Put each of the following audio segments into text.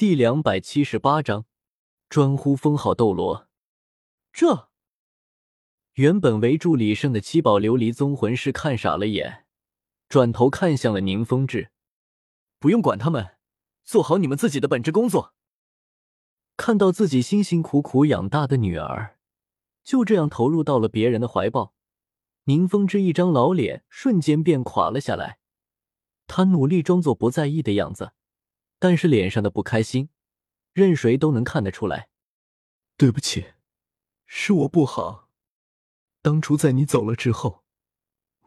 第两百七十八章，专呼封号斗罗。这原本围住李胜的七宝琉璃宗魂师看傻了眼，转头看向了宁风致。不用管他们，做好你们自己的本职工作。看到自己辛辛苦苦养大的女儿，就这样投入到了别人的怀抱，宁风致一张老脸瞬间便垮了下来。他努力装作不在意的样子，但是脸上的不开心，任谁都能看得出来。对不起，是我不好。当初在你走了之后，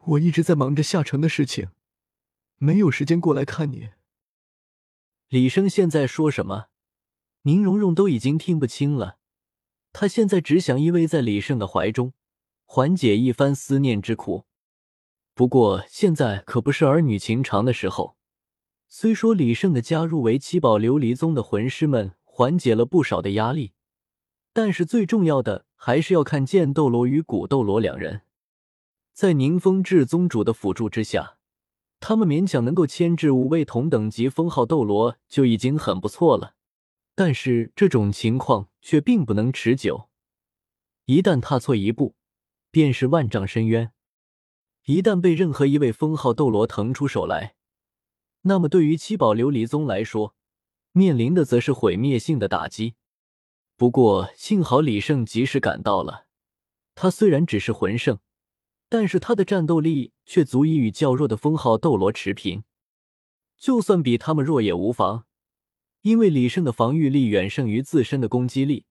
我一直在忙着下城的事情，没有时间过来看你。李生现在说什么，宁荣荣都已经听不清了。他现在只想依偎在李胜的怀中，缓解一番思念之苦。不过现在可不是儿女情长的时候。虽说李胜的加入为七宝琉璃宗的魂师们缓解了不少的压力，但是最重要的还是要看剑斗罗与古斗罗两人。在宁风致宗主的辅助之下，他们勉强能够牵制五位同等级封号斗罗就已经很不错了。但是这种情况却并不能持久，一旦踏错一步，便是万丈深渊。一旦被任何一位封号斗罗腾出手来，那么对于七宝琉璃宗来说，面临的则是毁灭性的打击。不过幸好李胜及时赶到了，他虽然只是魂圣，但是他的战斗力却足以与较弱的封号斗罗持平，就算比他们弱也无妨，因为李胜的防御力远胜于自身的攻击力。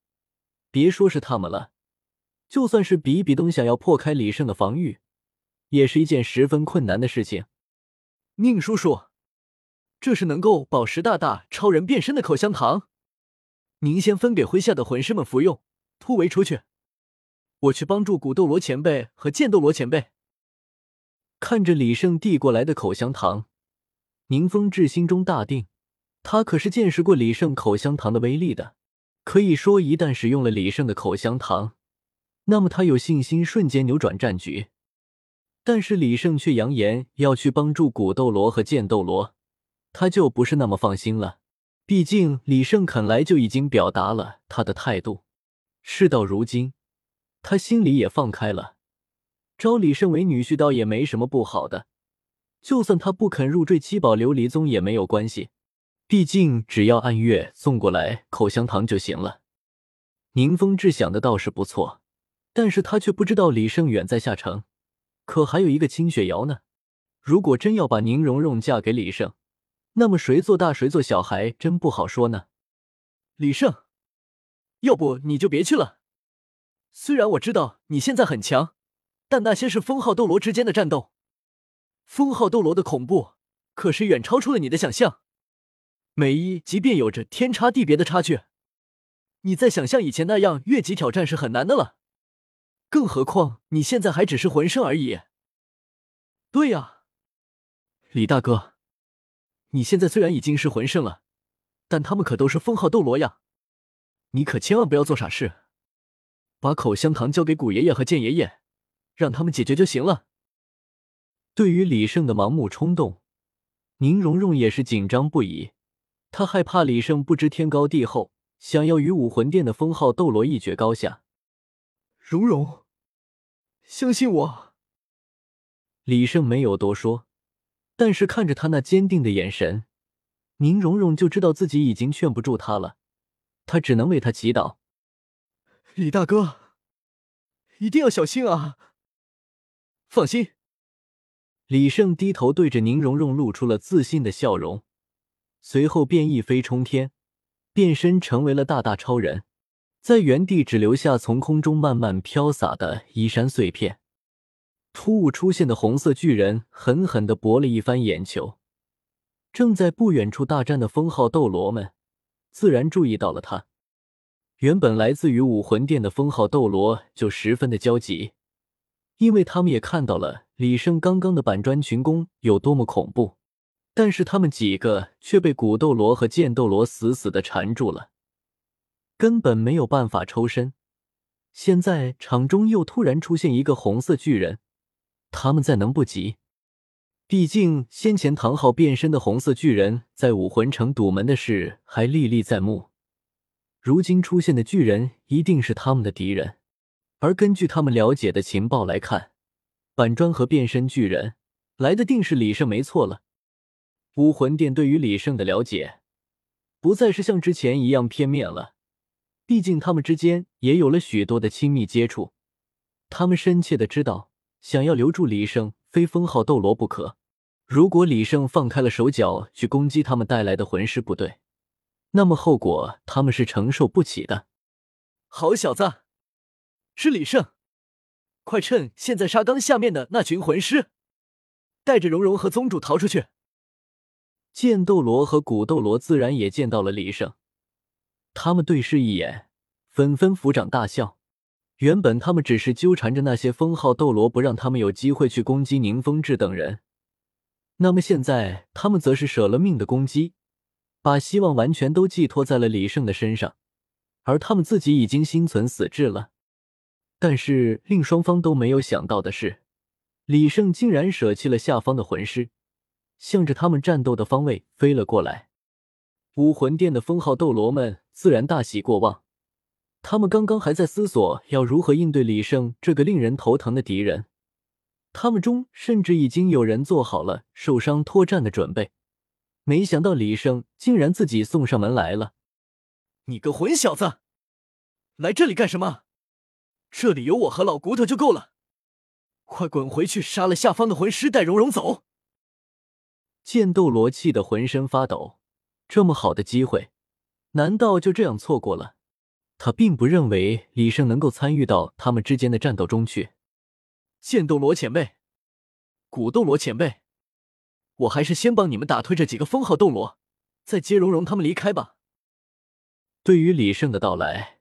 别说是他们了，就算是比比东想要破开李胜的防御。也是一件十分困难的事情。宁叔叔，这是能够宝石大大超人变身的口香糖，您先分给麾下的魂师们服用，突围出去。我去帮助古斗罗前辈和剑斗罗前辈。看着李胜递过来的口香糖，宁风致心中大定。他可是见识过李胜口香糖的威力的，可以说一旦使用了李胜的口香糖，那么他有信心瞬间扭转战局。但是李胜却扬言要去帮助古斗罗和剑斗罗，他就不是那么放心了。毕竟李胜肯来就已经表达了他的态度，事到如今，他心里也放开了。招李胜为女婿倒也没什么不好的，就算他不肯入赘七宝琉璃宗也没有关系，毕竟只要按月送过来口香糖就行了。宁风致想的倒是不错，但是他却不知道李胜远在下城。可还有一个清雪瑶呢，如果真要把宁荣荣嫁给李胜，那么谁做大谁做小还真不好说呢。李胜，要不你就别去了。虽然我知道你现在很强，但那些是封号斗罗之间的战斗，封号斗罗的恐怖可是远超出了你的想象，每一即便有着天差地别的差距，你再想象以前那样越级挑战是很难的了。更何况你现在还只是魂圣而已。对呀，李大哥，你现在虽然已经是魂圣了，但他们可都是封号斗罗呀，你可千万不要做傻事，把口香糖交给古爷爷和剑爷爷，让他们解决就行了。对于李胜的盲目冲动，宁荣荣也是紧张不已，他害怕李胜不知天高地厚，想要与武魂殿的封号斗罗一决高下。荣荣。相信我，李胜没有多说，但是看着他那坚定的眼神，宁荣荣就知道自己已经劝不住他了，他只能为他祈祷。李大哥，一定要小心啊！放心。李胜低头对着宁荣荣露出了自信的笑容，随后便一飞冲天，变身成为了大大超人。在原地只留下从空中慢慢飘洒的衣衫碎片。突兀出现的红色巨人狠狠的博了一番眼球。正在不远处大战的封号斗罗们自然注意到了他。原本来自于武魂殿的封号斗罗就十分的焦急，因为他们也看到了李胜刚刚的板砖群攻有多么恐怖。但是他们几个却被古斗罗和剑斗罗死死的缠住了。根本没有办法抽身。现在场中又突然出现一个红色巨人，他们再能不急？毕竟先前唐昊变身的红色巨人在武魂城堵门的事还历历在目，如今出现的巨人一定是他们的敌人。而根据他们了解的情报来看，板砖和变身巨人来的定是李胜没错了。武魂殿对于李胜的了解，不再是像之前一样片面了。毕竟他们之间也有了许多的亲密接触，他们深切的知道，想要留住李胜，非封号斗罗不可。如果李胜放开了手脚去攻击他们带来的魂师部队，那么后果他们是承受不起的。好小子，是李胜，快趁现在沙冈下面的那群魂师，带着蓉蓉和宗主逃出去。剑斗罗和古斗罗自然也见到了李胜，他们对视一眼，纷纷抚掌大笑。原本他们只是纠缠着那些封号斗罗，不让他们有机会去攻击宁风致等人。那么现在，他们则是舍了命的攻击，把希望完全都寄托在了李胜的身上，而他们自己已经心存死志了。但是令双方都没有想到的是，李胜竟然舍弃了下方的魂师。向着他们战斗的方位飞了过来，武魂殿的封号斗罗们自然大喜过望。他们刚刚还在思索要如何应对李胜这个令人头疼的敌人，他们中甚至已经有人做好了受伤脱战的准备。没想到李胜竟然自己送上门来了！你个混小子，来这里干什么？这里有我和老骨头就够了，快滚回去杀了下方的魂师，带蓉蓉走！剑斗罗气得浑身发抖，这么好的机会，难道就这样错过了？他并不认为李胜能够参与到他们之间的战斗中去。剑斗罗前辈，古斗罗前辈，我还是先帮你们打退这几个封号斗罗，再接蓉蓉他们离开吧。对于李胜的到来，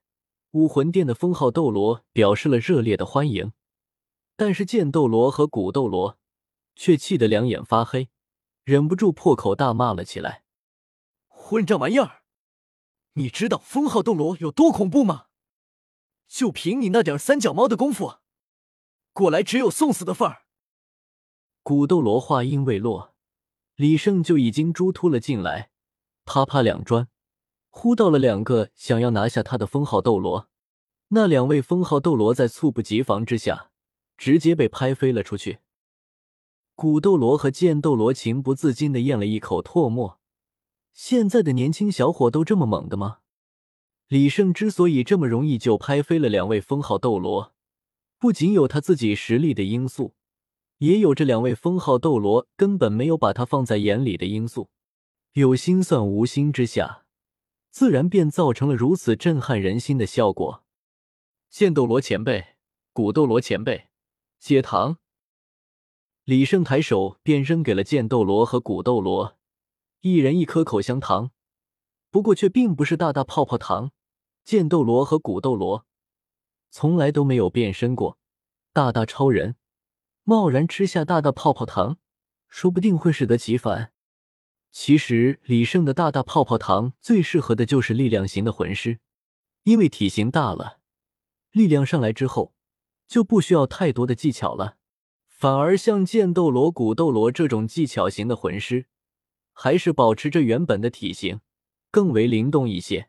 武魂殿的封号斗罗表示了热烈的欢迎，但是剑斗罗和古斗罗却气得两眼发黑。忍不住破口大骂了起来：“混账玩意儿！你知道封号斗罗有多恐怖吗？就凭你那点三脚猫的功夫，过来只有送死的份儿！”古斗罗话音未落，李胜就已经猪突了进来，啪啪两砖呼到了两个想要拿下他的封号斗罗。那两位封号斗罗在猝不及防之下，直接被拍飞了出去。古斗罗和剑斗罗情不自禁的咽了一口唾沫。现在的年轻小伙都这么猛的吗？李胜之所以这么容易就拍飞了两位封号斗罗，不仅有他自己实力的因素，也有这两位封号斗罗根本没有把他放在眼里的因素。有心算无心之下，自然便造成了如此震撼人心的效果。剑斗罗前辈，古斗罗前辈，接堂。李胜抬手便扔给了剑斗罗和古斗罗，一人一颗口香糖，不过却并不是大大泡泡糖。剑斗罗和古斗罗从来都没有变身过，大大超人贸然吃下大大泡泡糖，说不定会适得其反。其实李胜的大大泡泡糖最适合的就是力量型的魂师，因为体型大了，力量上来之后就不需要太多的技巧了。反而像剑斗罗、古斗罗这种技巧型的魂师，还是保持着原本的体型，更为灵动一些。